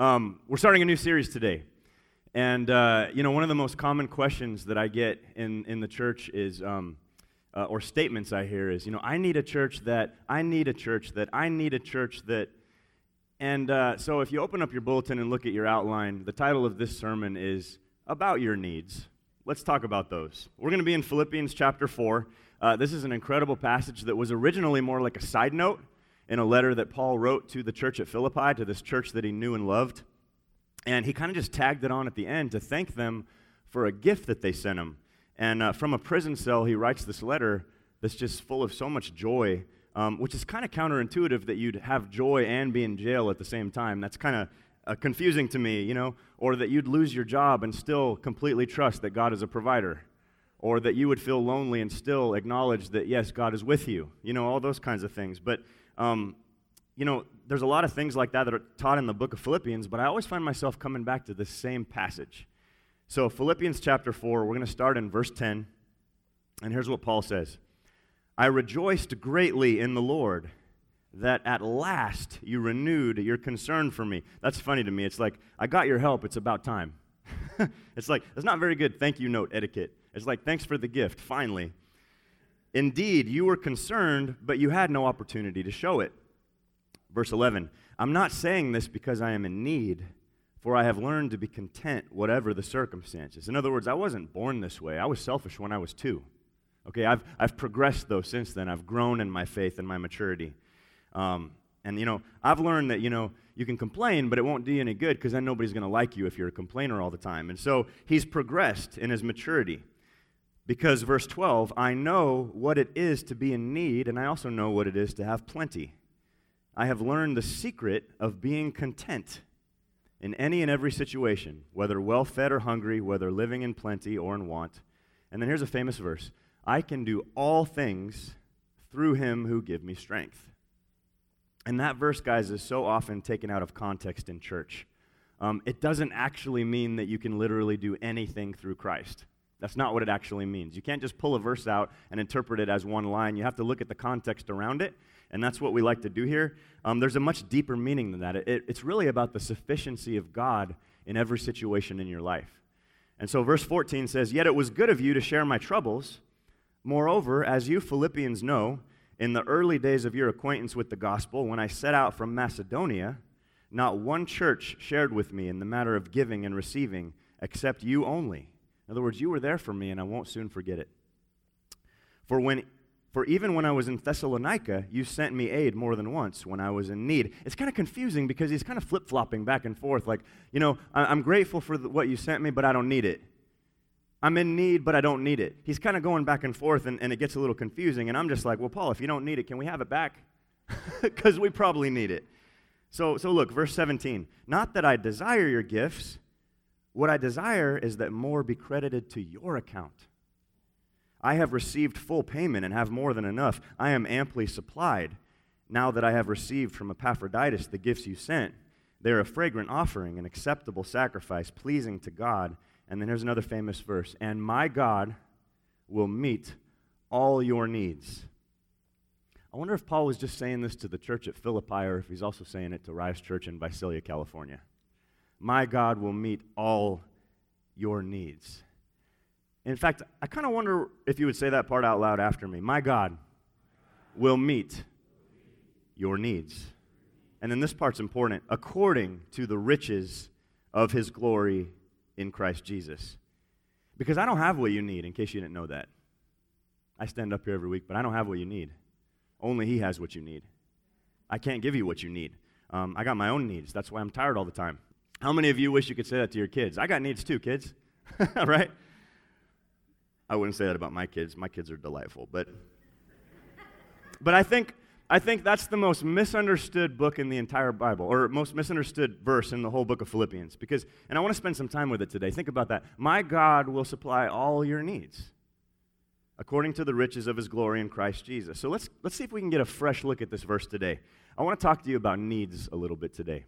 Um, we're starting a new series today. And, uh, you know, one of the most common questions that I get in, in the church is, um, uh, or statements I hear is, you know, I need a church that, I need a church that, I need a church that. And uh, so if you open up your bulletin and look at your outline, the title of this sermon is About Your Needs. Let's talk about those. We're going to be in Philippians chapter 4. Uh, this is an incredible passage that was originally more like a side note in a letter that Paul wrote to the church at Philippi, to this church that he knew and loved. And he kind of just tagged it on at the end to thank them for a gift that they sent him. And uh, from a prison cell, he writes this letter that's just full of so much joy, um, which is kind of counterintuitive that you'd have joy and be in jail at the same time. That's kind of uh, confusing to me, you know, or that you'd lose your job and still completely trust that God is a provider, or that you would feel lonely and still acknowledge that, yes, God is with you, you know, all those kinds of things. But um, you know, there's a lot of things like that that are taught in the book of Philippians, but I always find myself coming back to the same passage. So, Philippians chapter 4, we're going to start in verse 10. And here's what Paul says I rejoiced greatly in the Lord that at last you renewed your concern for me. That's funny to me. It's like, I got your help, it's about time. it's like, it's not very good thank you note etiquette. It's like, thanks for the gift, finally. Indeed, you were concerned, but you had no opportunity to show it. Verse 11 I'm not saying this because I am in need, for I have learned to be content, whatever the circumstances. In other words, I wasn't born this way. I was selfish when I was two. Okay, I've, I've progressed, though, since then. I've grown in my faith and my maturity. Um, and, you know, I've learned that, you know, you can complain, but it won't do you any good because then nobody's going to like you if you're a complainer all the time. And so he's progressed in his maturity. Because, verse 12, I know what it is to be in need, and I also know what it is to have plenty. I have learned the secret of being content in any and every situation, whether well fed or hungry, whether living in plenty or in want. And then here's a famous verse I can do all things through him who give me strength. And that verse, guys, is so often taken out of context in church. Um, it doesn't actually mean that you can literally do anything through Christ. That's not what it actually means. You can't just pull a verse out and interpret it as one line. You have to look at the context around it, and that's what we like to do here. Um, there's a much deeper meaning than that. It, it, it's really about the sufficiency of God in every situation in your life. And so, verse 14 says, Yet it was good of you to share my troubles. Moreover, as you Philippians know, in the early days of your acquaintance with the gospel, when I set out from Macedonia, not one church shared with me in the matter of giving and receiving, except you only. In other words, you were there for me, and I won't soon forget it. For, when, for even when I was in Thessalonica, you sent me aid more than once when I was in need. It's kind of confusing because he's kind of flip flopping back and forth. Like, you know, I'm grateful for what you sent me, but I don't need it. I'm in need, but I don't need it. He's kind of going back and forth, and, and it gets a little confusing. And I'm just like, well, Paul, if you don't need it, can we have it back? Because we probably need it. So, so look, verse 17. Not that I desire your gifts what I desire is that more be credited to your account. I have received full payment and have more than enough. I am amply supplied. Now that I have received from Epaphroditus the gifts you sent, they are a fragrant offering, an acceptable sacrifice, pleasing to God. And then here's another famous verse And my God will meet all your needs. I wonder if Paul was just saying this to the church at Philippi or if he's also saying it to Rise Church in Visalia, California my God will meet all your needs. In fact, I kind of wonder if you would say that part out loud after me. My God will meet your needs. And then this part's important according to the riches of his glory in Christ Jesus. Because I don't have what you need, in case you didn't know that. I stand up here every week, but I don't have what you need. Only he has what you need. I can't give you what you need. Um, I got my own needs. That's why I'm tired all the time. How many of you wish you could say that to your kids? I got needs too, kids. right? I wouldn't say that about my kids. My kids are delightful, but but I think I think that's the most misunderstood book in the entire Bible, or most misunderstood verse in the whole book of Philippians. Because, and I want to spend some time with it today. Think about that. My God will supply all your needs according to the riches of his glory in Christ Jesus. So let's, let's see if we can get a fresh look at this verse today. I want to talk to you about needs a little bit today.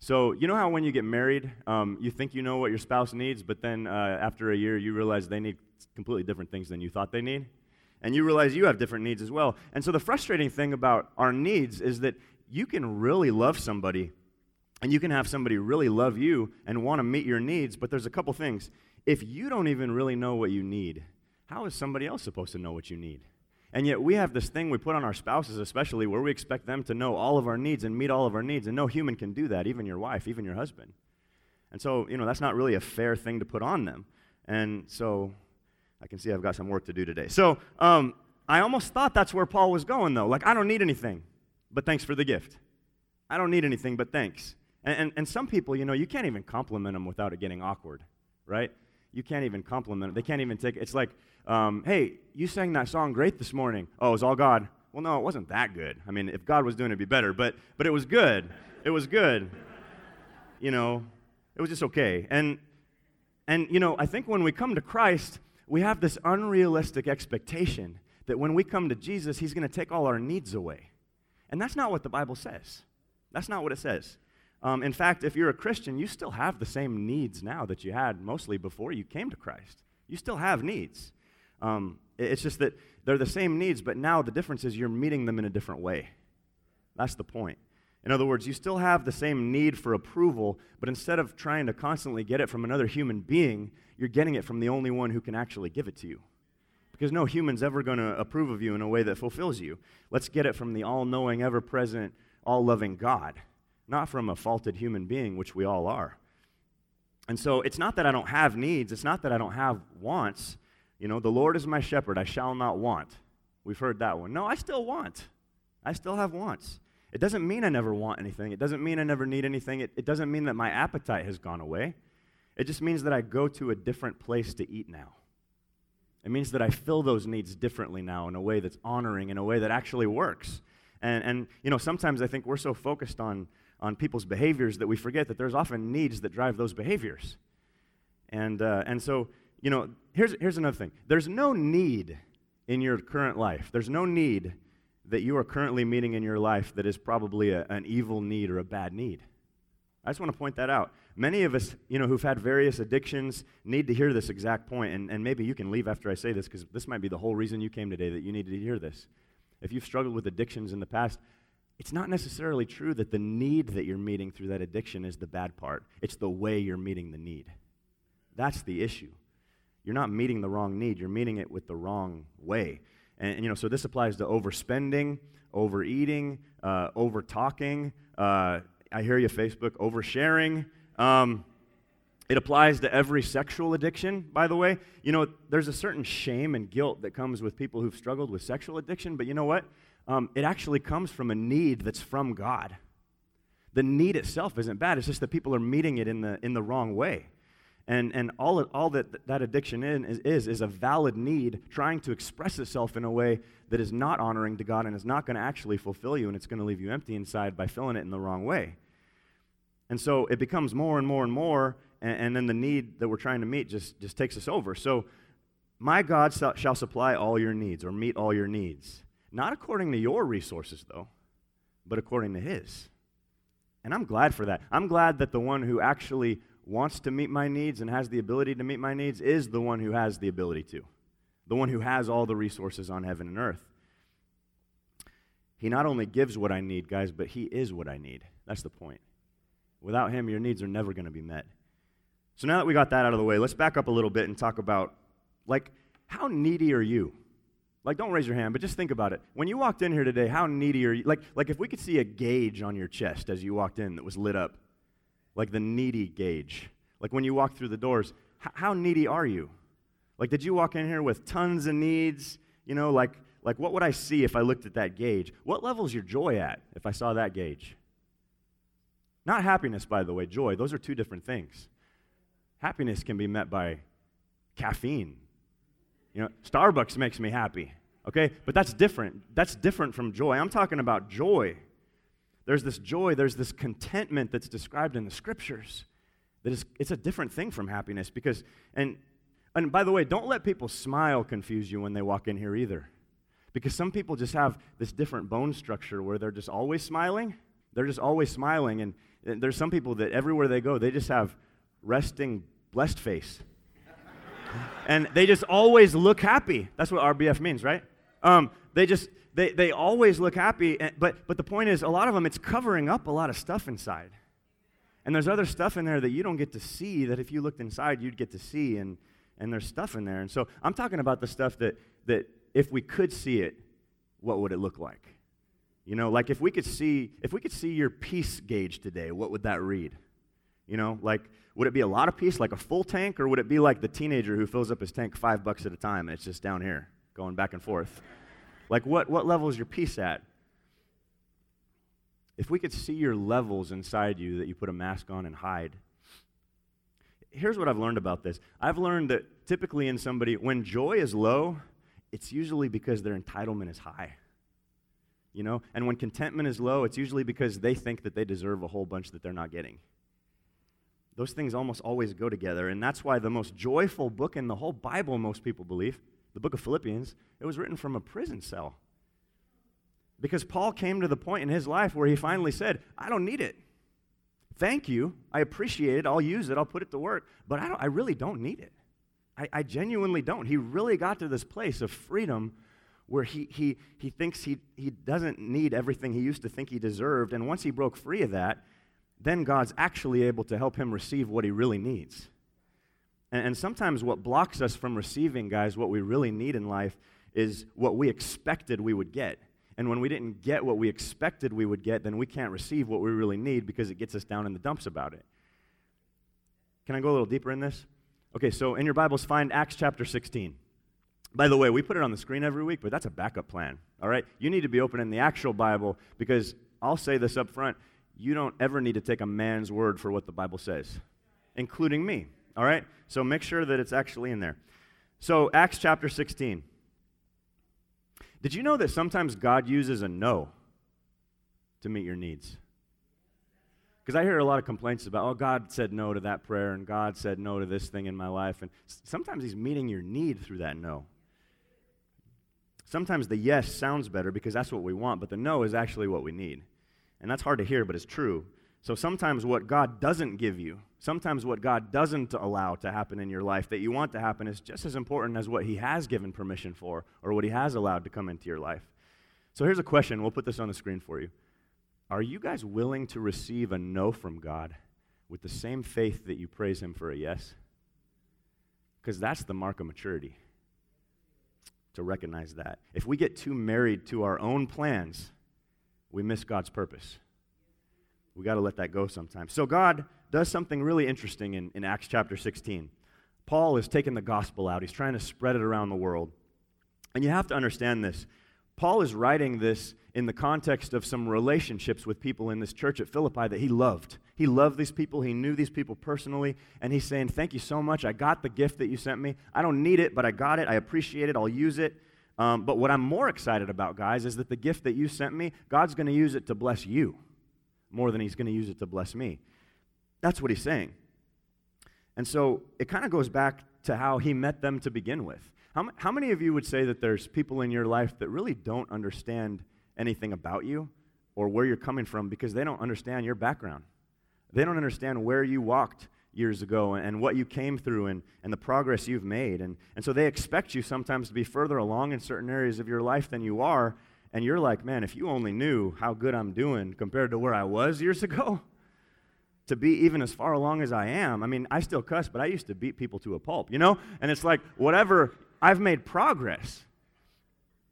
So, you know how when you get married, um, you think you know what your spouse needs, but then uh, after a year, you realize they need completely different things than you thought they need? And you realize you have different needs as well. And so, the frustrating thing about our needs is that you can really love somebody And you can have somebody really love you and want to meet your needs, but there's a couple things. If you don't even really know what you need, how is somebody else supposed to know what you need? And yet we have this thing we put on our spouses, especially, where we expect them to know all of our needs and meet all of our needs. And no human can do that, even your wife, even your husband. And so, you know, that's not really a fair thing to put on them. And so I can see I've got some work to do today. So um, I almost thought that's where Paul was going, though. Like, I don't need anything, but thanks for the gift. I don't need anything, but thanks. And, and, and some people, you know, you can't even compliment them without it getting awkward, right? You can't even compliment them. They can't even take it. It's like, um, hey, you sang that song great this morning. Oh, it was all God. Well, no, it wasn't that good. I mean, if God was doing it, it'd be better, but, but it was good. It was good. You know, it was just okay. And, and, you know, I think when we come to Christ, we have this unrealistic expectation that when we come to Jesus, He's going to take all our needs away. And that's not what the Bible says. That's not what it says. Um, in fact, if you're a Christian, you still have the same needs now that you had mostly before you came to Christ. You still have needs. Um, it's just that they're the same needs, but now the difference is you're meeting them in a different way. That's the point. In other words, you still have the same need for approval, but instead of trying to constantly get it from another human being, you're getting it from the only one who can actually give it to you. Because no human's ever going to approve of you in a way that fulfills you. Let's get it from the all knowing, ever present, all loving God, not from a faulted human being, which we all are. And so it's not that I don't have needs, it's not that I don't have wants. You know, the Lord is my shepherd, I shall not want. We've heard that one. No, I still want. I still have wants. It doesn't mean I never want anything. It doesn't mean I never need anything. It, it doesn't mean that my appetite has gone away. It just means that I go to a different place to eat now. It means that I fill those needs differently now in a way that's honoring, in a way that actually works. And, and you know, sometimes I think we're so focused on, on people's behaviors that we forget that there's often needs that drive those behaviors. And, uh, and so you know, here's, here's another thing there's no need in your current life, there's no need that you are currently meeting in your life that is probably a, an evil need or a bad need. I just want to point that out. Many of us, you know, who've had various addictions need to hear this exact point, and, and maybe you can leave after I say this because this might be the whole reason you came today that you needed to hear this. If you've struggled with addictions in the past, it's not necessarily true that the need that you're meeting through that addiction is the bad part. It's the way you're meeting the need. That's the issue you're not meeting the wrong need, you're meeting it with the wrong way. And, and you know, so this applies to overspending, overeating, uh, over talking. Uh, I hear you, Facebook, oversharing. Um, it applies to every sexual addiction, by the way. You know, there's a certain shame and guilt that comes with people who've struggled with sexual addiction, but you know what? Um, it actually comes from a need that's from God. The need itself isn't bad, it's just that people are meeting it in the, in the wrong way. And, and all, all that that addiction is, is, is a valid need trying to express itself in a way that is not honoring to God and is not going to actually fulfill you, and it's going to leave you empty inside by filling it in the wrong way. And so it becomes more and more and more, and, and then the need that we're trying to meet just, just takes us over. So, my God shall supply all your needs or meet all your needs. Not according to your resources, though, but according to His. And I'm glad for that. I'm glad that the one who actually wants to meet my needs and has the ability to meet my needs is the one who has the ability to, the one who has all the resources on heaven and earth. He not only gives what I need, guys, but He is what I need. That's the point. Without Him, your needs are never going to be met. So now that we got that out of the way, let's back up a little bit and talk about, like, how needy are you? Like, don't raise your hand, but just think about it. When you walked in here today, how needy are you? Like, like if we could see a gauge on your chest as you walked in that was lit up, like the needy gauge. Like when you walk through the doors, h- how needy are you? Like, did you walk in here with tons of needs? You know, like, like what would I see if I looked at that gauge? What level is your joy at if I saw that gauge? Not happiness, by the way, joy. Those are two different things. Happiness can be met by caffeine. You know, Starbucks makes me happy, okay? But that's different. That's different from joy. I'm talking about joy. There's this joy, there's this contentment that's described in the scriptures. That is, it's a different thing from happiness because, and, and by the way, don't let people smile confuse you when they walk in here either. Because some people just have this different bone structure where they're just always smiling. They're just always smiling. And, there's some people that everywhere they go, they just have resting, blessed face. and they just always look happy. That's what RBF means, right? Um, they just, they, they always look happy, eh, but, but the point is, a lot of them, it's covering up a lot of stuff inside. And there's other stuff in there that you don't get to see that if you looked inside, you'd get to see. And, and there's stuff in there. And so I'm talking about the stuff that, that if we could see it, what would it look like? You know, like if we could see, if we could see your peace gauge today, what would that read? You know, like would it be a lot of peace, like a full tank, or would it be like the teenager who fills up his tank five bucks at a time and it's just down here going back and forth? Like what, what level is your peace at? If we could see your levels inside you that you put a mask on and hide. Here's what I've learned about this. I've learned that typically in somebody, when joy is low, it's usually because their entitlement is high. You know? And when contentment is low, it's usually because they think that they deserve a whole bunch that they're not getting. Those things almost always go together. And that's why the most joyful book in the whole Bible, most people believe, the book of Philippians, it was written from a prison cell. Because Paul came to the point in his life where he finally said, I don't need it. Thank you. I appreciate it. I'll use it. I'll put it to work. But I, I really don't need it. I, I genuinely don't. He really got to this place of freedom where he, he, he thinks he, he doesn't need everything he used to think he deserved. And once he broke free of that, then God's actually able to help him receive what he really needs. And, and sometimes what blocks us from receiving, guys, what we really need in life is what we expected we would get. And when we didn't get what we expected we would get, then we can't receive what we really need because it gets us down in the dumps about it. Can I go a little deeper in this? Okay, so in your Bibles, find Acts chapter 16. By the way, we put it on the screen every week, but that's a backup plan. All right? You need to be opening the actual Bible because I'll say this up front you don't ever need to take a man's word for what the Bible says, including me. All right? So make sure that it's actually in there. So, Acts chapter 16. Did you know that sometimes God uses a no to meet your needs? Because I hear a lot of complaints about, oh, God said no to that prayer, and God said no to this thing in my life. And sometimes He's meeting your need through that no. Sometimes the yes sounds better because that's what we want, but the no is actually what we need. And that's hard to hear, but it's true. So sometimes what God doesn't give you, sometimes what God doesn't allow to happen in your life that you want to happen is just as important as what He has given permission for or what He has allowed to come into your life. So here's a question. We'll put this on the screen for you. Are you guys willing to receive a no from God with the same faith that you praise Him for a yes? Because that's the mark of maturity to recognize that. If we get too married to our own plans, we miss God's purpose. We got to let that go sometimes. So, God does something really interesting in, in Acts chapter 16. Paul is taking the gospel out, he's trying to spread it around the world. And you have to understand this. Paul is writing this in the context of some relationships with people in this church at Philippi that he loved. He loved these people, he knew these people personally, and he's saying, Thank you so much. I got the gift that you sent me. I don't need it, but I got it. I appreciate it. I'll use it. Um, but what I'm more excited about, guys, is that the gift that you sent me, God's going to use it to bless you more than He's going to use it to bless me. That's what He's saying. And so it kind of goes back to how He met them to begin with. How, how many of you would say that there's people in your life that really don't understand anything about you or where you're coming from because they don't understand your background? They don't understand where you walked years ago and what you came through and, and the progress you've made. And, and so they expect you sometimes to be further along in certain areas of your life than you are. And you're like, man, if you only knew how good I'm doing compared to where I was years ago, to be even as far along as I am. I mean, I still cuss, but I used to beat people to a pulp, you know? And it's like, whatever, I've made progress.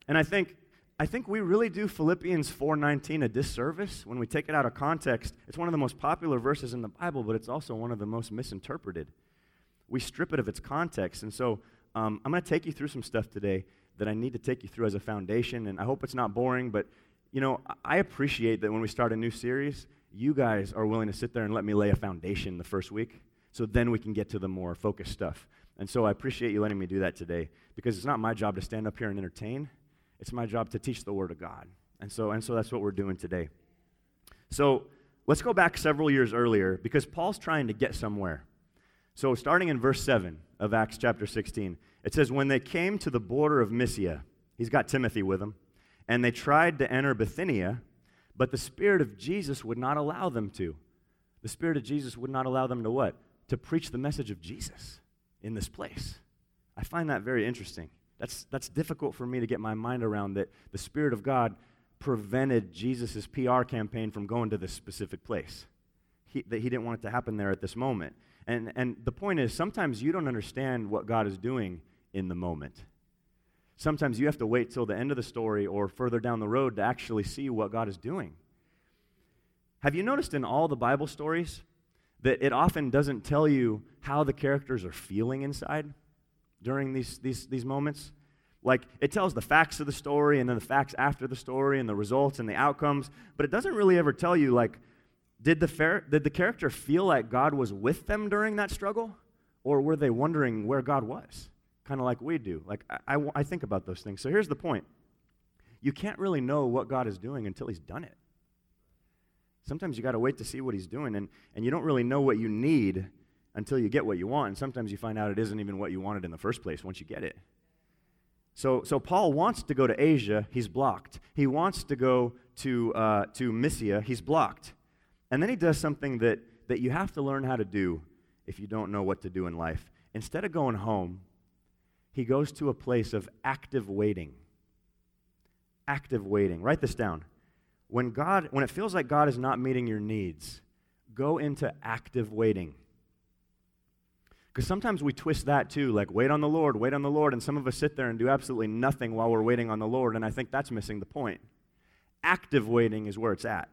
And I think I think we really do Philippians 4:19 a disservice when we take it out of context. It's one of the most popular verses in the Bible, but it's also one of the most misinterpreted. We strip it of its context, and so um, I'm going to take you through some stuff today that I need to take you through as a foundation. And I hope it's not boring, but you know, I appreciate that when we start a new series, you guys are willing to sit there and let me lay a foundation the first week, so then we can get to the more focused stuff. And so I appreciate you letting me do that today because it's not my job to stand up here and entertain. It's my job to teach the Word of God. And so, and so that's what we're doing today. So let's go back several years earlier because Paul's trying to get somewhere. So, starting in verse 7 of Acts chapter 16, it says, When they came to the border of Mysia, he's got Timothy with him, and they tried to enter Bithynia, but the Spirit of Jesus would not allow them to. The Spirit of Jesus would not allow them to what? To preach the message of Jesus in this place. I find that very interesting. That's, that's difficult for me to get my mind around that the Spirit of God prevented Jesus' PR campaign from going to this specific place. he, that he didn't want it to happen there at this moment. And, and the point is, sometimes you don't understand what God is doing in the moment. Sometimes you have to wait till the end of the story or further down the road to actually see what God is doing. Have you noticed in all the Bible stories that it often doesn't tell you how the characters are feeling inside during these, these, these moments? Like, it tells the facts of the story and then the facts after the story and the results and the outcomes, but it doesn't really ever tell you, like, did the, did the character feel like God was with them during that struggle? Or were they wondering where God was? Kind of like we do. Like, I, I, I think about those things. So here's the point you can't really know what God is doing until He's done it. Sometimes you got to wait to see what He's doing, and, and you don't really know what you need until you get what you want. And sometimes you find out it isn't even what you wanted in the first place once you get it. So, so Paul wants to go to Asia, he's blocked. He wants to go to, uh, to Mysia, he's blocked. And then he does something that, that you have to learn how to do if you don't know what to do in life. Instead of going home, he goes to a place of active waiting. Active waiting. Write this down. When God, when it feels like God is not meeting your needs, go into active waiting. Because sometimes we twist that too, like wait on the Lord, wait on the Lord, and some of us sit there and do absolutely nothing while we're waiting on the Lord, and I think that's missing the point. Active waiting is where it's at.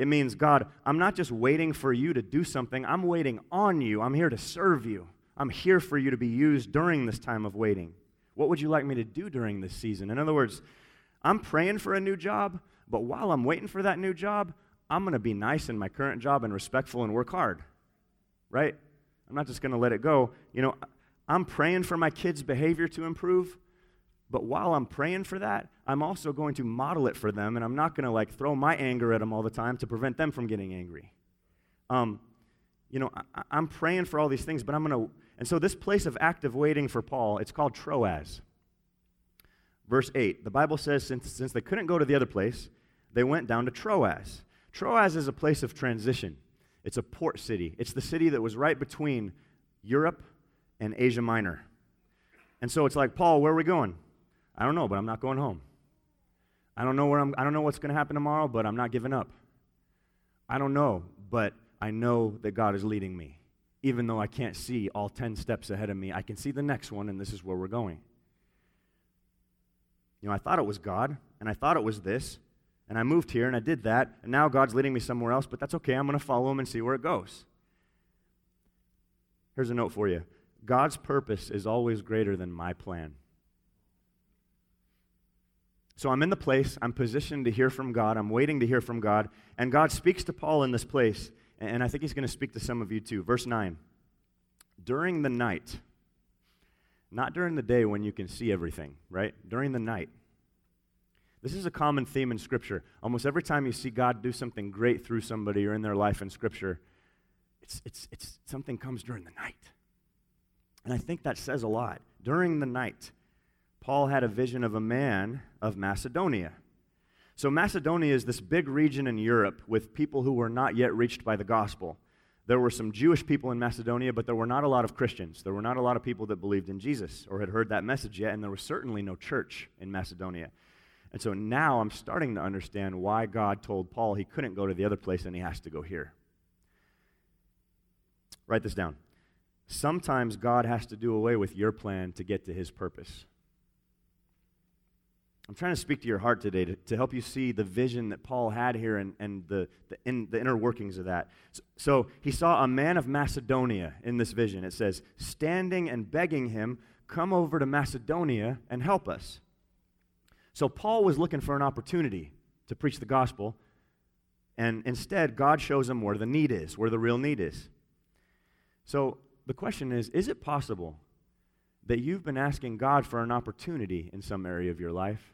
It means, God, I'm not just waiting for you to do something, I'm waiting on you. I'm here to serve you. I'm here for you to be used during this time of waiting. What would you like me to do during this season? In other words, I'm praying for a new job, but while I'm waiting for that new job, I'm going to be nice in my current job and respectful and work hard. Right? I'm not just going to let it go. You know, I'm praying for my kids' behavior to improve, but while I'm praying for that, I'm also going to model it for them, and I'm not going to like throw my anger at them all the time to prevent them from getting angry. Um, you know, I, I'm praying for all these things, but I'm going to. And so, this place of active waiting for Paul, it's called Troas. Verse 8, the Bible says since, since they couldn't go to the other place, they went down to Troas. Troas is a place of transition, it's a port city. It's the city that was right between Europe and Asia Minor. And so, it's like, Paul, where are we going? I don't know, but I'm not going home. I don't know where I'm I don't know what's going to happen tomorrow, but I'm not giving up. I don't know, but I know that God is leading me. Even though I can't see all 10 steps ahead of me, I can see the next one and this is where we're going. You know, I thought it was God and I thought it was this, and I moved here and I did that, and now God's leading me somewhere else, but that's okay. I'm going to follow him and see where it goes. Here's a note for you God's purpose is always greater than my plan. So I'm in the place, I'm positioned to hear from God, I'm waiting to hear from God, and God speaks to Paul in this place, and I think he's going to speak to some of you too. Verse 9 During the night, not during the day when you can see everything, right? During the night. This is a common theme in Scripture. Almost every time you see God do something great through somebody or in their life in Scripture, it's, it's, it's something comes during the night. And I think that says a lot. During the night. Paul had a vision of a man of Macedonia. So, Macedonia is this big region in Europe with people who were not yet reached by the gospel. There were some Jewish people in Macedonia, but there were not a lot of Christians. There were not a lot of people that believed in Jesus or had heard that message yet, and there was certainly no church in Macedonia. And so now I'm starting to understand why God told Paul he couldn't go to the other place and he has to go here. Write this down. Sometimes God has to do away with your plan to get to his purpose. I'm trying to speak to your heart today to, to help you see the vision that Paul had here and, and the, the, in, the inner workings of that. So, so he saw a man of Macedonia in this vision. It says, standing and begging him, Come over to Macedonia and help us. So Paul was looking for an opportunity to preach the gospel, and instead, God shows him where the need is, where the real need is. So the question is is it possible that you've been asking God for an opportunity in some area of your life?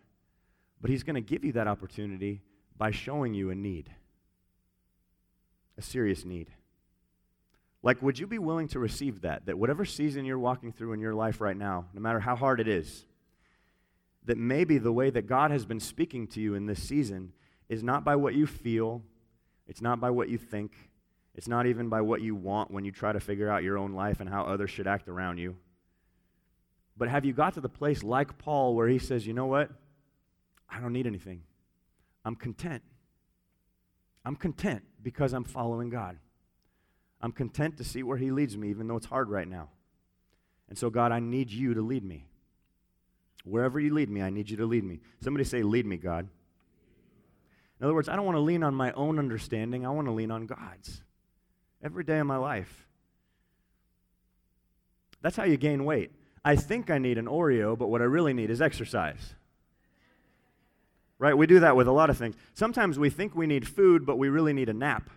But He's going to give you that opportunity by showing you a need, a serious need. Like, would you be willing to receive that? That whatever season you're walking through in your life right now, no matter how hard it is, that maybe the way that God has been speaking to you in this season is not by what you feel, it's not by what you think, it's not even by what you want when you try to figure out your own life and how others should act around you. But have you got to the place like Paul where he says, you know what? I don't need anything. I'm content. I'm content because I'm following God. I'm content to see where He leads me, even though it's hard right now. And so, God, I need you to lead me. Wherever you lead me, I need you to lead me. Somebody say, Lead me, God. In other words, I don't want to lean on my own understanding, I want to lean on God's every day of my life. That's how you gain weight. I think I need an Oreo, but what I really need is exercise. Right? We do that with a lot of things. Sometimes we think we need food, but we really need a nap.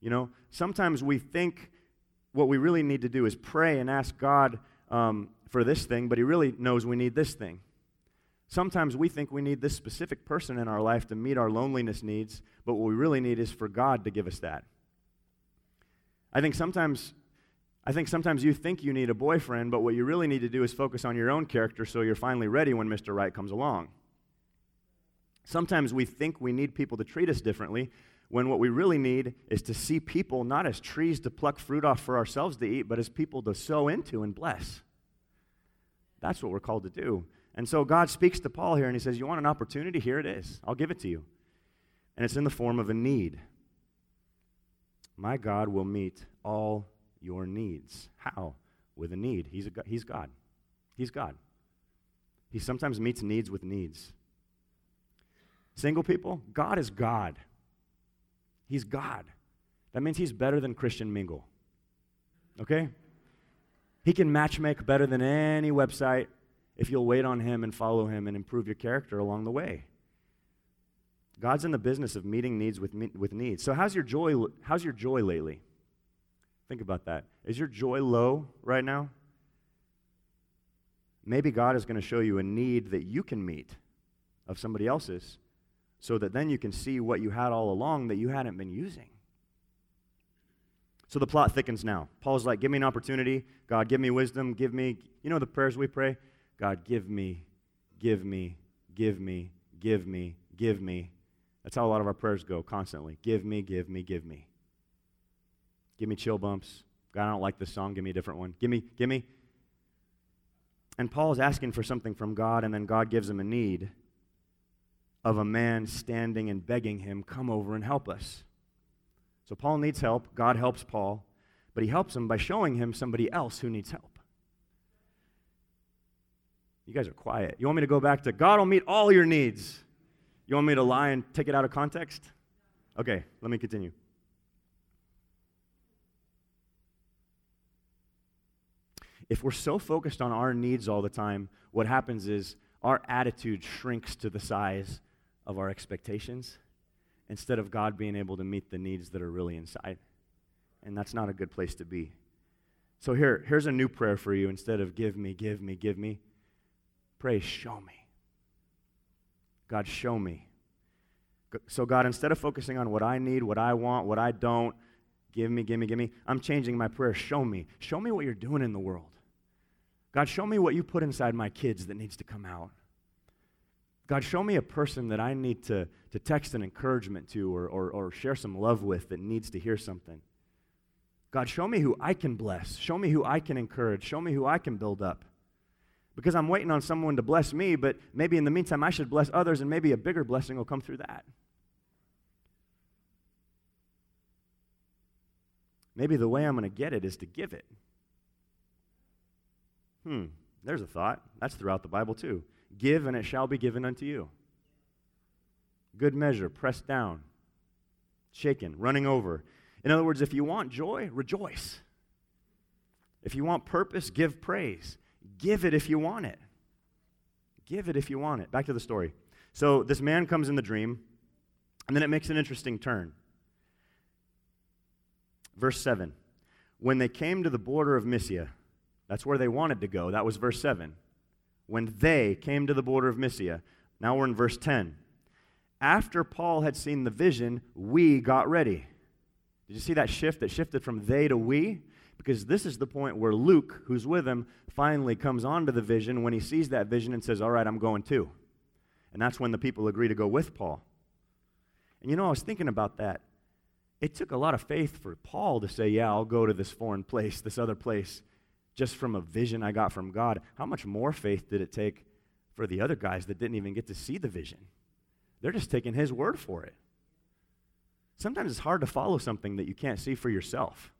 You know, sometimes we think what we really need to do is pray and ask God um, for this thing, but He really knows we need this thing. Sometimes we think we need this specific person in our life to meet our loneliness needs, but what we really need is for God to give us that. I think sometimes I think sometimes you think you need a boyfriend, but what you really need to do is focus on your own character so you're finally ready when Mr. Right comes along. Sometimes we think we need people to treat us differently when what we really need is to see people not as trees to pluck fruit off for ourselves to eat, but as people to sow into and bless. That's what we're called to do. And so God speaks to Paul here and he says, You want an opportunity? Here it is. I'll give it to you. And it's in the form of a need. My God will meet all your needs. How? With a need. He's, a, he's God. He's God. He sometimes meets needs with needs. Single people, God is God. He's God. That means he's better than Christian Mingle. Okay? He can matchmake better than any website if you'll wait on him and follow him and improve your character along the way. God's in the business of meeting needs with, with needs. So how's your joy how's your joy lately? Think about that. Is your joy low right now? Maybe God is going to show you a need that you can meet of somebody else's so that then you can see what you had all along that you hadn't been using. So the plot thickens now. Paul's like, Give me an opportunity. God, give me wisdom. Give me, you know, the prayers we pray? God, give me, give me, give me, give me, give me. That's how a lot of our prayers go constantly. Give me, give me, give me. Give me chill bumps. God, I don't like this song. Give me a different one. Give me, give me. And Paul is asking for something from God, and then God gives him a need of a man standing and begging him, Come over and help us. So Paul needs help. God helps Paul, but he helps him by showing him somebody else who needs help. You guys are quiet. You want me to go back to God will meet all your needs? You want me to lie and take it out of context? Okay, let me continue. If we're so focused on our needs all the time, what happens is our attitude shrinks to the size of our expectations instead of God being able to meet the needs that are really inside. And that's not a good place to be. So here, here's a new prayer for you. Instead of give me, give me, give me, pray, show me. God, show me. So, God, instead of focusing on what I need, what I want, what I don't, give me, give me, give me, I'm changing my prayer. Show me. Show me what you're doing in the world. God, show me what you put inside my kids that needs to come out. God, show me a person that I need to, to text an encouragement to or, or, or share some love with that needs to hear something. God, show me who I can bless. Show me who I can encourage. Show me who I can build up. Because I'm waiting on someone to bless me, but maybe in the meantime I should bless others and maybe a bigger blessing will come through that. Maybe the way I'm going to get it is to give it. Hmm, there's a thought. That's throughout the Bible too. Give, and it shall be given unto you. Good measure, pressed down, shaken, running over. In other words, if you want joy, rejoice. If you want purpose, give praise. Give it if you want it. Give it if you want it. Back to the story. So this man comes in the dream, and then it makes an interesting turn. Verse 7. When they came to the border of Mysia, that's where they wanted to go. That was verse 7 when they came to the border of Mysia. Now we're in verse 10. After Paul had seen the vision, we got ready. Did you see that shift that shifted from they to we? Because this is the point where Luke, who's with him, finally comes onto the vision when he sees that vision and says, All right, I'm going too. And that's when the people agree to go with Paul. And you know, I was thinking about that. It took a lot of faith for Paul to say, Yeah, I'll go to this foreign place, this other place just from a vision I got from God, how much more faith did it take for the other guys that didn't even get to see the vision? They're just taking his word for it. sometimes it's hard to follow something that you can't see for yourself.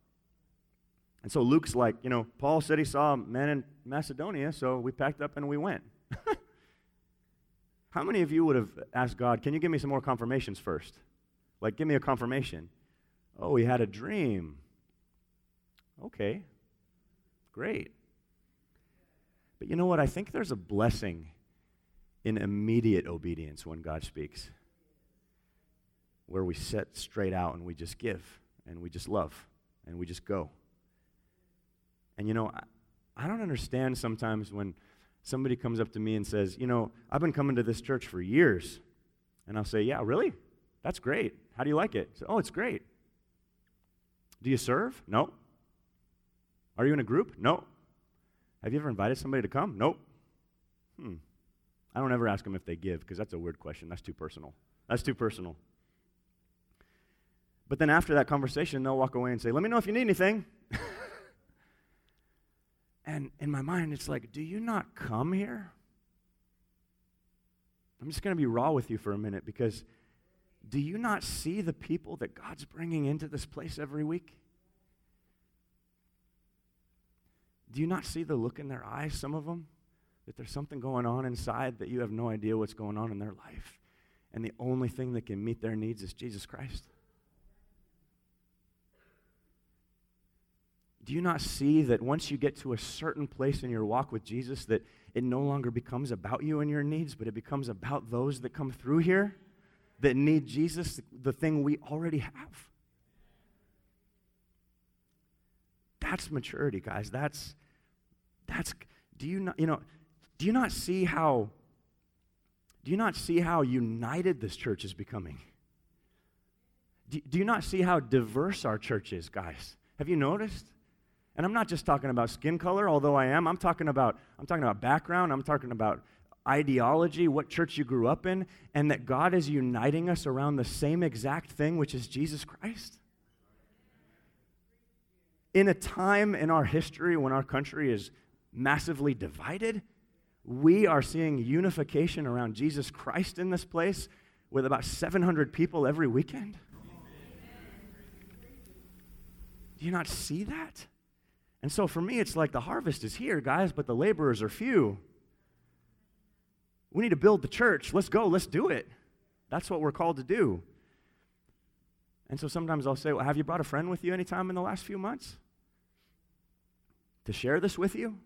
And so Luke's like, you know, Paul said he saw men in Macedonia, so we packed up and we went. How many of you would have asked God, can you give me some more confirmations first? Like, give me a confirmation. Oh, he had a dream. Okay, great. But you know what? I think there's a blessing in immediate obedience when God speaks, where we set straight out and we just give and we just love and we just go. And you know, I, I don't understand sometimes when somebody comes up to me and says, You know, I've been coming to this church for years. And I'll say, Yeah, really? That's great. How do you like it? Oh, it's great. Do you serve? No. Are you in a group? No. Have you ever invited somebody to come? Nope. Hmm. I don't ever ask them if they give because that's a weird question. That's too personal. That's too personal. But then after that conversation, they'll walk away and say, Let me know if you need anything. and in my mind, it's like, Do you not come here? I'm just going to be raw with you for a minute because do you not see the people that God's bringing into this place every week? Do you not see the look in their eyes, some of them? That there's something going on inside that you have no idea what's going on in their life. And the only thing that can meet their needs is Jesus Christ. Do you not see that once you get to a certain place in your walk with Jesus, that it no longer becomes about you and your needs, but it becomes about those that come through here that need Jesus, the thing we already have? That's maturity, guys. That's that's do you not you know do you not see how do you not see how united this church is becoming? Do, do you not see how diverse our church is, guys? Have you noticed? And I'm not just talking about skin color, although I am. I'm talking about I'm talking about background. I'm talking about ideology, what church you grew up in, and that God is uniting us around the same exact thing, which is Jesus Christ in a time in our history when our country is massively divided, we are seeing unification around Jesus Christ in this place with about 700 people every weekend. Do you not see that? And so for me, it's like the harvest is here, guys, but the laborers are few. We need to build the church. Let's go. Let's do it. That's what we're called to do. And so sometimes I'll say, Well, have you brought a friend with you anytime in the last few months? to share this with you?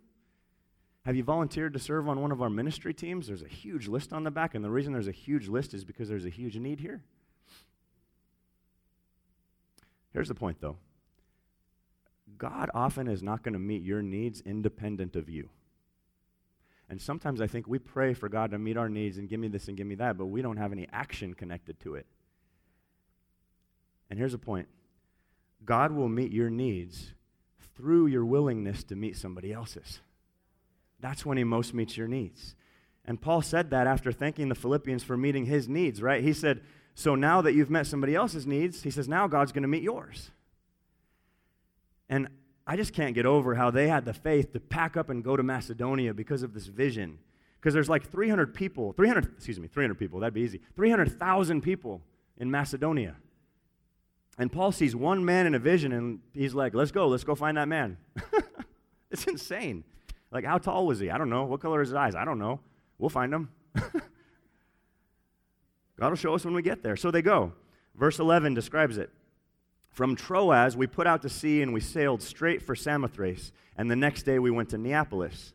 Have you volunteered to serve on one of our ministry teams? There's a huge list on the back, and the reason there's a huge list is because there's a huge need here. Here's the point, though God often is not going to meet your needs independent of you. And sometimes I think we pray for God to meet our needs and give me this and give me that, but we don't have any action connected to it. And here's the point God will meet your needs through your willingness to meet somebody else's. That's when he most meets your needs. And Paul said that after thanking the Philippians for meeting his needs, right? He said, So now that you've met somebody else's needs, he says, now God's going to meet yours. And I just can't get over how they had the faith to pack up and go to Macedonia because of this vision. Because there's like 300 people, 300, excuse me, 300 people, that'd be easy. 300,000 people in Macedonia. And Paul sees one man in a vision and he's like, let's go, let's go find that man. it's insane. Like, how tall was he? I don't know. What color is his eyes? I don't know. We'll find him. God will show us when we get there. So they go. Verse 11 describes it. From Troas, we put out to sea and we sailed straight for Samothrace, and the next day we went to Neapolis.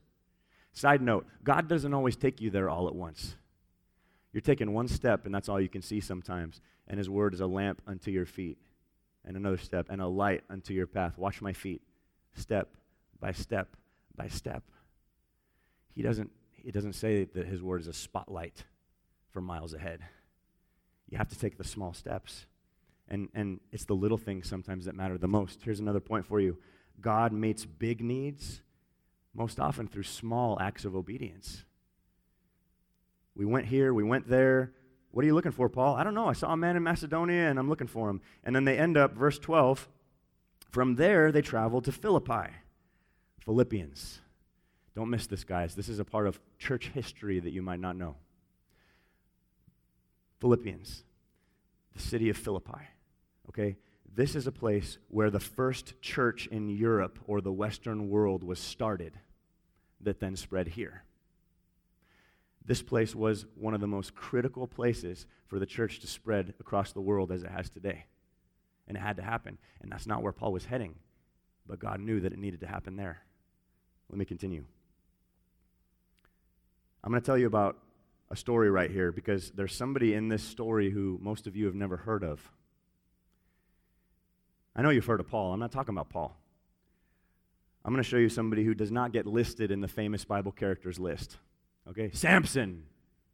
Side note God doesn't always take you there all at once. You're taking one step, and that's all you can see sometimes, and His word is a lamp unto your feet and another step, and a light unto your path. Watch my feet, step by step by step. He doesn't, he doesn't say that his word is a spotlight for miles ahead. You have to take the small steps. And, and it's the little things sometimes that matter the most. Here's another point for you God meets big needs most often through small acts of obedience. We went here, we went there, what are you looking for, Paul? I don't know. I saw a man in Macedonia and I'm looking for him. And then they end up, verse 12, from there they traveled to Philippi. Philippians. Don't miss this, guys. This is a part of church history that you might not know. Philippians, the city of Philippi. Okay? This is a place where the first church in Europe or the Western world was started that then spread here. This place was one of the most critical places for the church to spread across the world as it has today. And it had to happen. And that's not where Paul was heading. But God knew that it needed to happen there. Let me continue. I'm going to tell you about a story right here because there's somebody in this story who most of you have never heard of. I know you've heard of Paul. I'm not talking about Paul. I'm going to show you somebody who does not get listed in the famous Bible characters list. Okay? Samson.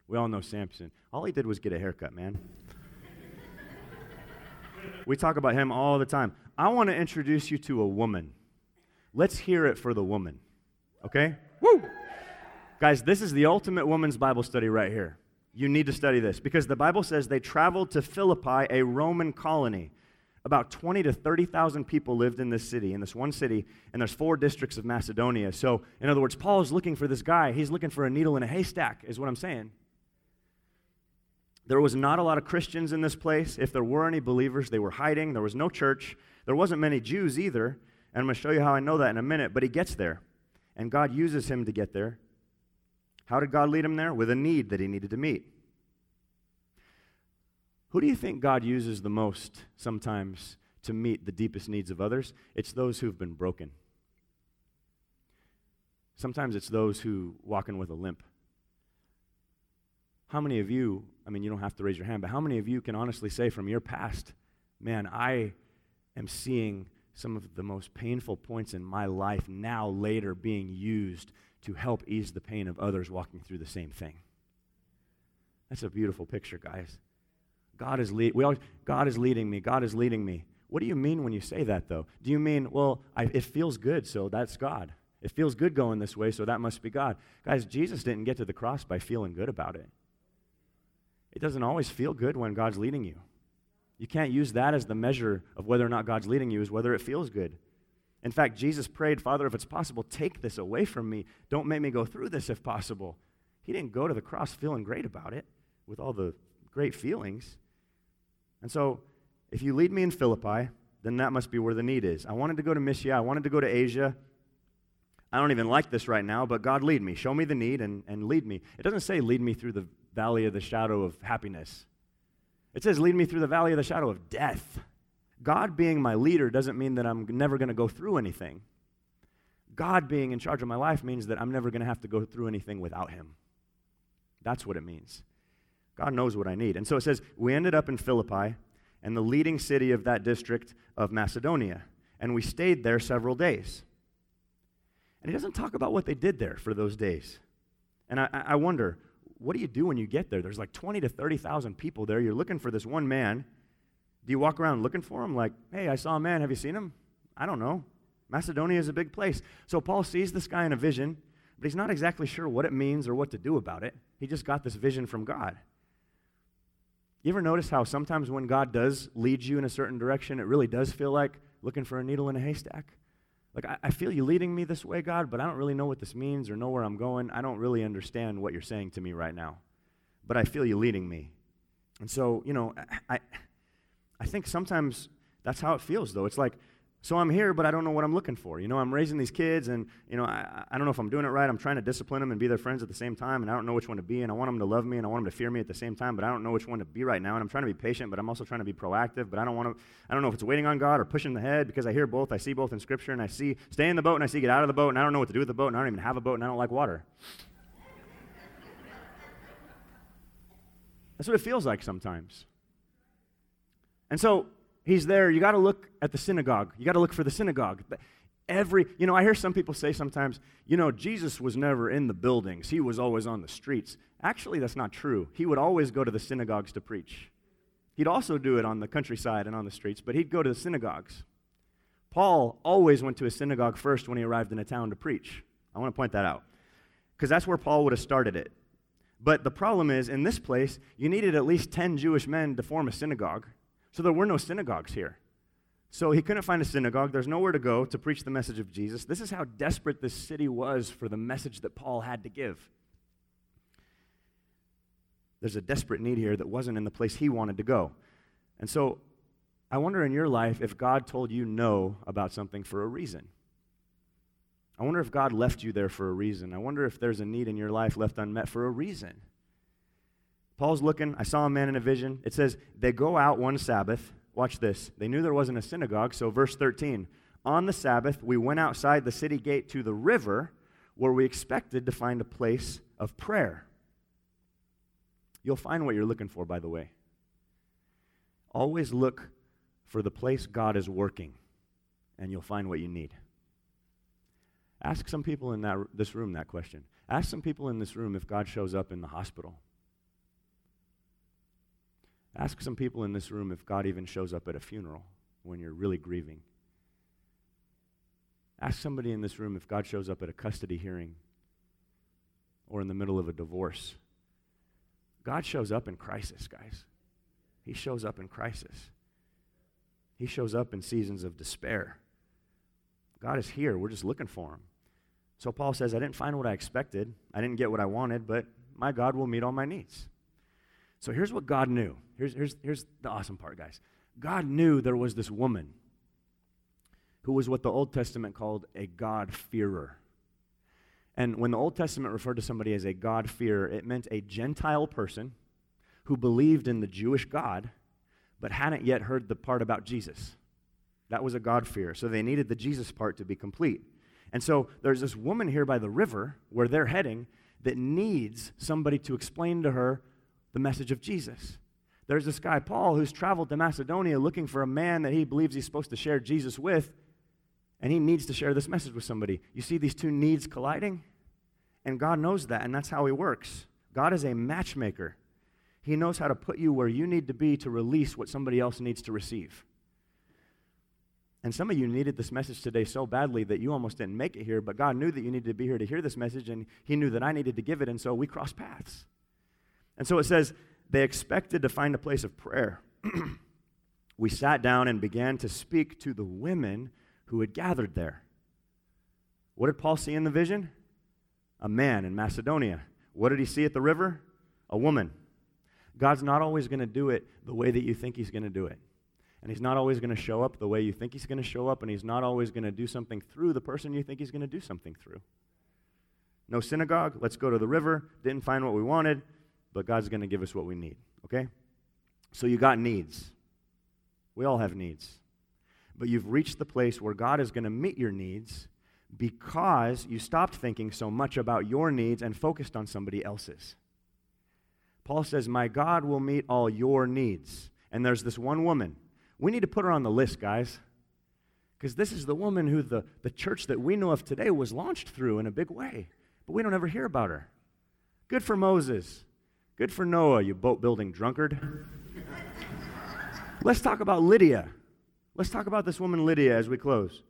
We all know Samson. All he did was get a haircut, man. we talk about him all the time. I want to introduce you to a woman. Let's hear it for the woman. Okay? Woo! Guys, this is the ultimate woman's Bible study right here. You need to study this because the Bible says they traveled to Philippi, a Roman colony. About 20 to 30,000 people lived in this city, in this one city, and there's four districts of Macedonia. So, in other words, Paul is looking for this guy. He's looking for a needle in a haystack, is what I'm saying. There was not a lot of Christians in this place. If there were any believers, they were hiding. There was no church. There wasn't many Jews either. And I'm going to show you how I know that in a minute. But he gets there, and God uses him to get there. How did God lead him there? With a need that he needed to meet. Who do you think God uses the most sometimes to meet the deepest needs of others? It's those who've been broken. Sometimes it's those who walk in with a limp. How many of you, I mean, you don't have to raise your hand, but how many of you can honestly say from your past, man, I am seeing some of the most painful points in my life now later being used to help ease the pain of others walking through the same thing? That's a beautiful picture, guys. God is, lead, we always, God is leading me. God is leading me. What do you mean when you say that, though? Do you mean, well, I, it feels good, so that's God? It feels good going this way, so that must be God. Guys, Jesus didn't get to the cross by feeling good about it. It doesn't always feel good when God's leading you. You can't use that as the measure of whether or not God's leading you, is whether it feels good. In fact, Jesus prayed, Father, if it's possible, take this away from me. Don't make me go through this if possible. He didn't go to the cross feeling great about it with all the great feelings. And so, if you lead me in Philippi, then that must be where the need is. I wanted to go to Mysia, I wanted to go to Asia. I don't even like this right now, but God lead me. Show me the need and, and lead me. It doesn't say lead me through the valley of the shadow of happiness, it says lead me through the valley of the shadow of death. God being my leader doesn't mean that I'm never going to go through anything. God being in charge of my life means that I'm never going to have to go through anything without Him. That's what it means. God knows what I need. And so it says, we ended up in Philippi and the leading city of that district of Macedonia. And we stayed there several days. And he doesn't talk about what they did there for those days. And I, I wonder, what do you do when you get there? There's like 20 to 30,000 people there. You're looking for this one man. Do you walk around looking for him? Like, hey, I saw a man. Have you seen him? I don't know. Macedonia is a big place. So Paul sees this guy in a vision, but he's not exactly sure what it means or what to do about it. He just got this vision from God. You ever notice how sometimes when God does lead you in a certain direction, it really does feel like looking for a needle in a haystack? Like, I, I, feel you leading me this way, God, but I don't really know what this means or know where I'm going. I don't really understand what you're saying to me right now. But I feel you leading me. And so, you know, I, I think sometimes that's how it feels, though. It's like, so I'm here, but I don't know what I'm looking for. You know, I'm raising these kids, and, you know, I, I don't know if I'm doing it right. I'm trying to discipline them and be their friends at the same time, and I don't know which one to be, and I want them to love me, and I want them to fear me at the same time, but I don't know which one to be right now. And I'm trying to be patient, but I'm also trying to be proactive, but I don't want to, I don't know if it's waiting on God or pushing the head because I hear both. I see both in Scripture, and I see stay in the boat, and I see get out of the boat, and I don't know what to do with the boat, and I don't even have a boat, and I don't like water. That's what it feels like sometimes. And so he's there. You got to look at the synagogue. You got to look for the synagogue. Every, you know, I hear some people say sometimes, you know, Jesus was never in the buildings, he was always on the streets. Actually, that's not true. He would always go to the synagogues to preach. He'd also do it on the countryside and on the streets, but he'd go to the synagogues. Paul always went to a synagogue first when he arrived in a town to preach. I want to point that out because that's where Paul would have started it. But the problem is, in this place, you needed at least 10 Jewish men to form a synagogue. So there were no synagogues here. So he couldn't find a synagogue. There's nowhere to go to preach the message of Jesus. This is how desperate this city was for the message that Paul had to give. There's a desperate need here that wasn't in the place he wanted to go. And so I wonder in your life if God told you no about something for a reason. I wonder if God left you there for a reason. I wonder if there's a need in your life left unmet for a reason. Paul's looking. I saw a man in a vision. It says, They go out one Sabbath. Watch this. They knew there wasn't a synagogue, so verse 13. On the Sabbath, we went outside the city gate to the river where we expected to find a place of prayer. You'll find what you're looking for, by the way. Always look for the place God is working, and you'll find what you need. Ask some people in that, this room that question. Ask some people in this room if God shows up in the hospital. Ask some people in this room if God even shows up at a funeral when you're really grieving. Ask somebody in this room if God shows up at a custody hearing or in the middle of a divorce. God shows up in crisis, guys. He shows up in crisis. He shows up in seasons of despair. God is here. We're just looking for him. So Paul says, I didn't find what I expected. I didn't get what I wanted, but my God will meet all my needs. So here's what God knew. Here's, here's, here's the awesome part, guys. God knew there was this woman who was what the Old Testament called a God-fearer. And when the Old Testament referred to somebody as a God-fearer, it meant a Gentile person who believed in the Jewish God but hadn't yet heard the part about Jesus. That was a God-fearer. So they needed the Jesus part to be complete. And so there's this woman here by the river where they're heading that needs somebody to explain to her the message of Jesus. There's this guy, Paul, who's traveled to Macedonia looking for a man that he believes he's supposed to share Jesus with, and he needs to share this message with somebody. You see these two needs colliding? And God knows that, and that's how he works. God is a matchmaker. He knows how to put you where you need to be to release what somebody else needs to receive. And some of you needed this message today so badly that you almost didn't make it here, but God knew that you needed to be here to hear this message, and He knew that I needed to give it, and so we crossed paths. And so it says, they expected to find a place of prayer. we sat down and began to speak to the women who had gathered there. What did Paul see in the vision? A man in Macedonia. What did he see at the river? A woman. God's not always going to do it the way that you think he's going to do it. And he's not always going to show up the way you think he's going to show up, and he's not always going to do something through the person you think he's going to do something through. No synagogue, let's go to the river. Didn't find what we wanted, but God's going to give us what we need, okay? So you got needs. We all have needs. But you've reached the place where God is going to meet your needs because you stopped thinking so much about your needs and focused on somebody else's. Paul says, My God will meet all your needs. And there's this one woman. We need to put her on the list, guys. Because this is the woman who the, the church that we know of today was launched through in a big way. But we don't ever hear about her. Good for Moses. Good for Noah, you boat building drunkard. Let's talk about Lydia. Let's talk about this woman, Lydia, as we close.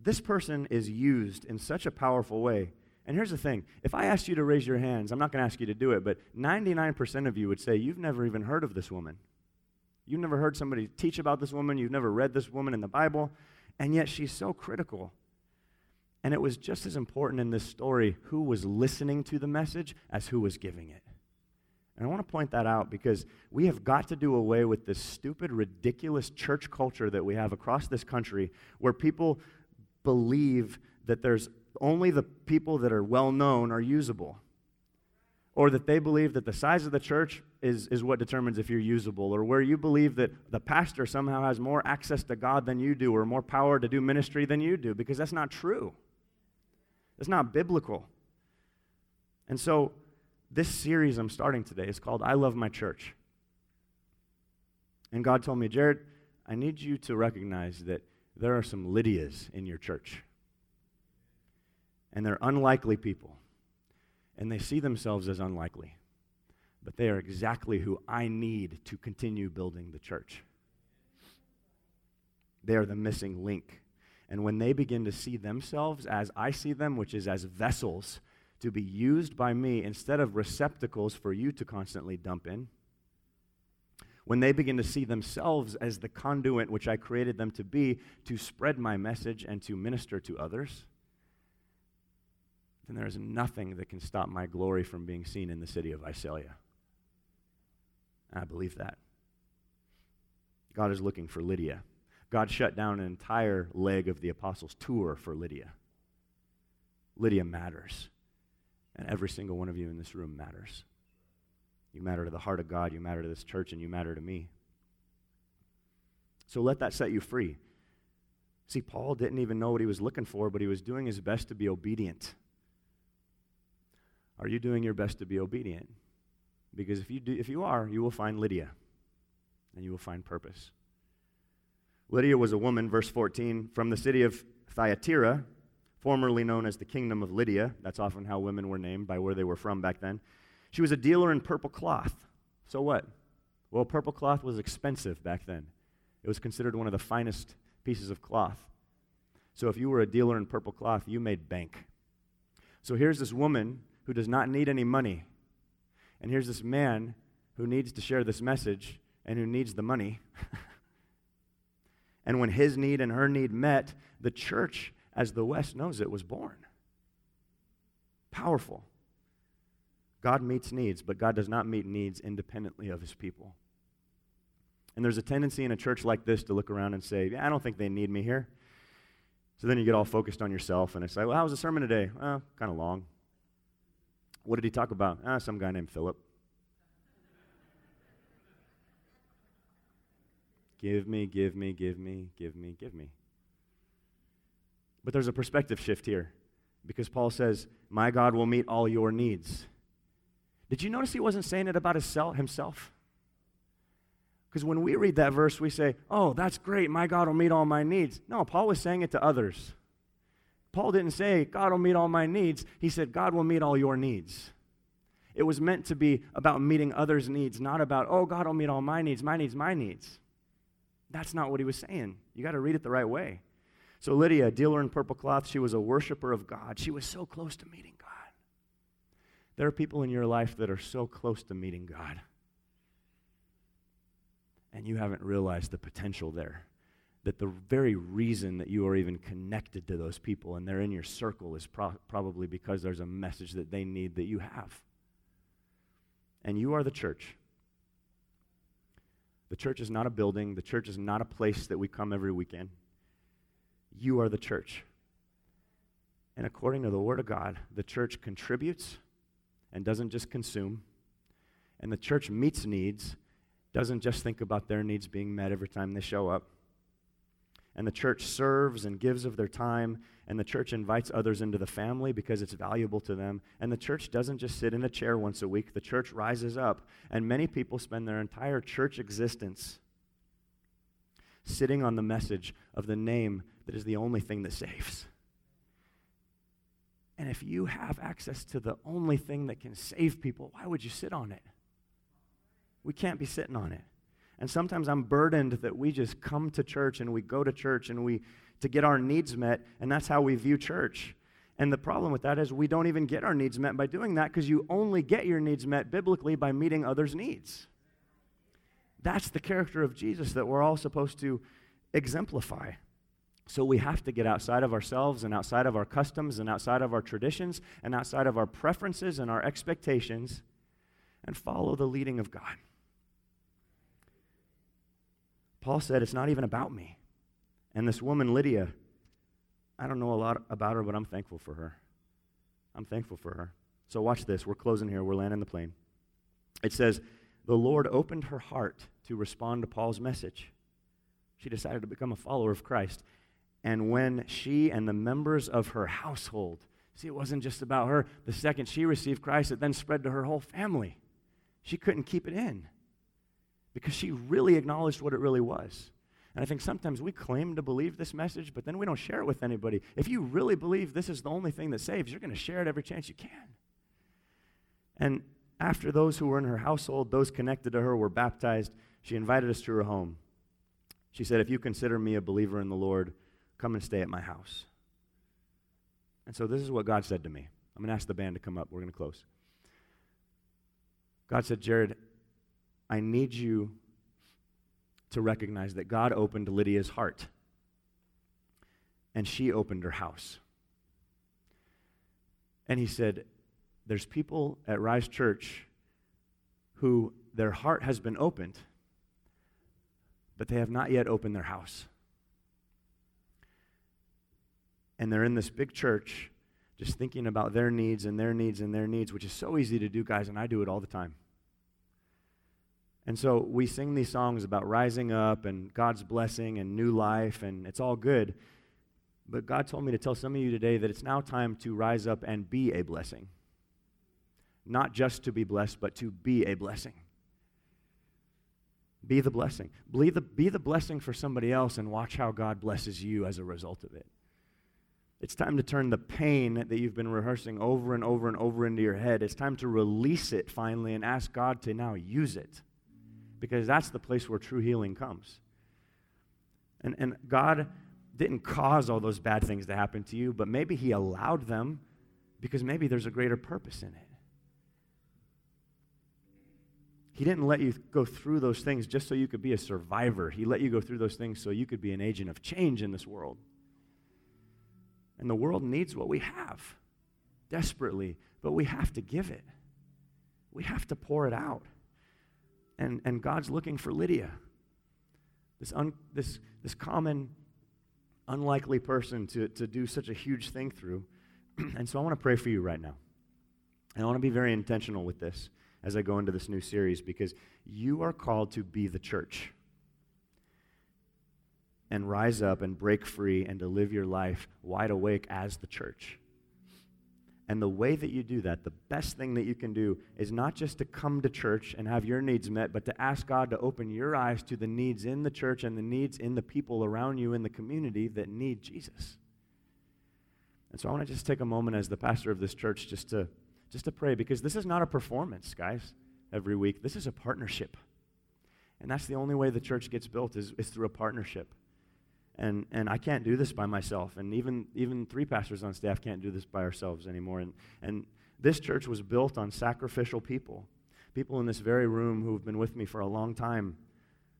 This person is used in such a powerful way. And here's the thing if I asked you to raise your hands, I'm not going to ask you to do it, but 99% of you would say you've never even heard of this woman. You've never heard somebody teach about this woman, you've never read this woman in the Bible, and yet she's so critical. And it was just as important in this story who was listening to the message as who was giving it. And I want to point that out because we have got to do away with this stupid, ridiculous church culture that we have across this country where people believe that there's only the people that are well known are usable. Or that they believe that the size of the church is, is what determines if you're usable. Or where you believe that the pastor somehow has more access to God than you do or more power to do ministry than you do, because that's not true. It's not biblical. And so this series I'm starting today is called I Love My Church. And God told me, Jared, I need you to recognize that there are some Lydias in your church. And they're unlikely people. And they see themselves as unlikely. But they are exactly who I need to continue building the church. They are the missing link. And when they begin to see themselves as I see them, which is as vessels to be used by me instead of receptacles for you to constantly dump in, when they begin to see themselves as the conduit which I created them to be to spread my message and to minister to others, then there is nothing that can stop my glory from being seen in the city of Visalia. I believe that. God is looking for Lydia. God shut down an entire leg of the apostles' tour for Lydia. Lydia matters. And every single one of you in this room matters. You matter to the heart of God, you matter to this church, and you matter to me. So let that set you free. See, Paul didn't even know what he was looking for, but he was doing his best to be obedient. Are you doing your best to be obedient? Because if you, do, if you are, you will find Lydia and you will find purpose. Lydia was a woman, verse 14, from the city of Thyatira, formerly known as the kingdom of Lydia. That's often how women were named by where they were from back then. She was a dealer in purple cloth. So what? Well, purple cloth was expensive back then. It was considered one of the finest pieces of cloth. So if you were a dealer in purple cloth, you made bank. So here's this woman who does not need any money. And here's this man who needs to share this message and who needs the money. and when his need and her need met, the church, as the West knows it, was born. Powerful. God meets needs, but God does not meet needs independently of his people. And there's a tendency in a church like this to look around and say, yeah, I don't think they need me here. So then you get all focused on yourself and it's like, well, how was the sermon today? Well, kind of long. What did he talk about? Ah, some guy named Philip. Give me, give me, give me, give me, give me. But there's a perspective shift here because Paul says, My God will meet all your needs. Did you notice he wasn't saying it about himself? Because when we read that verse, we say, Oh, that's great. My God will meet all my needs. No, Paul was saying it to others. Paul didn't say, God will meet all my needs. He said, God will meet all your needs. It was meant to be about meeting others' needs, not about, oh, God will meet all my needs, my needs, my needs. That's not what he was saying. You got to read it the right way. So, Lydia, dealer in purple cloth, she was a worshiper of God. She was so close to meeting God. There are people in your life that are so close to meeting God, and you haven't realized the potential there that the very reason that you are even connected to those people and they're in your circle is pro- probably because there's a message that they need that you have. And you are the church. The church is not a building, the church is not a place that we come every weekend. You are the church. And according to the Word of God, the church contributes and doesn't just consume. And the church meets needs, doesn't just think about their needs being met every time they show up and the church serves and gives of their time, and the church invites others into the family because it's valuable to them. And the church doesn't just sit in a chair once a week, the church rises up. And many people spend their entire church existence sitting on the message of the name that is the only thing that saves. And if you have access to the only thing that can save people, why would you sit on it? We can't be sitting on it. And sometimes I'm burdened that we just come to church and we go to church and we to get our needs met, and that's how we view church. And the problem with that is we don't even get our needs met by doing that because you only get your needs met biblically by meeting others' needs. That's the character of Jesus that we're all supposed to exemplify. So we have to get outside of ourselves and outside of our customs and outside of our traditions and outside of our preferences and our expectations and follow the leading of God. Paul said, It's not even about me. And this woman, Lydia, I don't know a lot about her, but I'm thankful for her. I'm thankful for her. So watch this. We're closing here. We're landing the plane. It says, The Lord opened her heart to respond to Paul's message. She decided to become a follower of Christ. And when she and the members of her household, see, it wasn't just about her. The second she received Christ, it then spread to her whole family. She couldn't keep it in because she really acknowledged what it really was. And I think sometimes we claim to believe this message, but then we don't share it with anybody. If you really believe this is the only thing that saves, you're going to share it every chance you can. And after those who were in her household, those connected to her, were baptized, she invited us to her home. She said, If you consider me a believer in the Lord, come and stay at my house. And so this is what God said to me. I'm going to ask the band to come up. We're going to close. God said, Jared, I need you to recognize that God opened Lydia's heart and she opened her house. And he said, There's people at Rise Church who their heart has been opened, but they have not yet opened their house. And they're in this big church just thinking about their needs and their needs and their needs, which is so easy to do, guys, and I do it all the time. And so we sing these songs about rising up and God's blessing and new life, and it's all good. But God told me to tell some of you today that it's now time to rise up and be a blessing. Not just to be blessed, but to be a blessing. Be the blessing. Be the, be the blessing for somebody else and watch how God blesses you as a result of it. It's time to turn the pain that you've been rehearsing over and over and over into your head. It's time to release it finally and ask God to now use it because that's the place where true healing comes. And, and God didn't cause all those bad things to happen to you, but maybe He allowed them because maybe there's a greater purpose in it. He didn't let you go through those things just so you could be a survivor. He let you go through those things so you could be an agent of change in this world. And the world needs what we have desperately, but we have to give it. We have to pour it out. And, and God's looking for Lydia, this, un, this, this common, unlikely person to, to do such a huge thing through. and so I want to pray for you right now. And I want to be very intentional with this as I go into this new series because you are called to be the church and rise up and break free and to live your life wide awake as the church. And the way that you do that, the best thing that you can do is not just to come to church and have your needs met, but to ask God to open your eyes to the needs in the church and the needs in the people around you in the community that need Jesus. And so I want to just take a moment as the pastor of this church just to just to pray because this is not a performance, guys, every week. This is a partnership. And that's the only way the church gets built is, is through a partnership. And, and I can't do this by myself. And even, even three pastors on staff can't do this by ourselves anymore. And, and this church was built on sacrificial people. People in this very room who've been with me for a long time,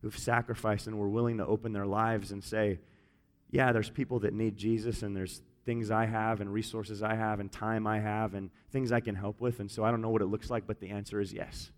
who've sacrificed and were willing to open their lives and say, yeah, there's people that need Jesus, and there's things I have, and resources I have, and time I have, and things I can help with. And so I don't know what it looks like, but the answer is yes.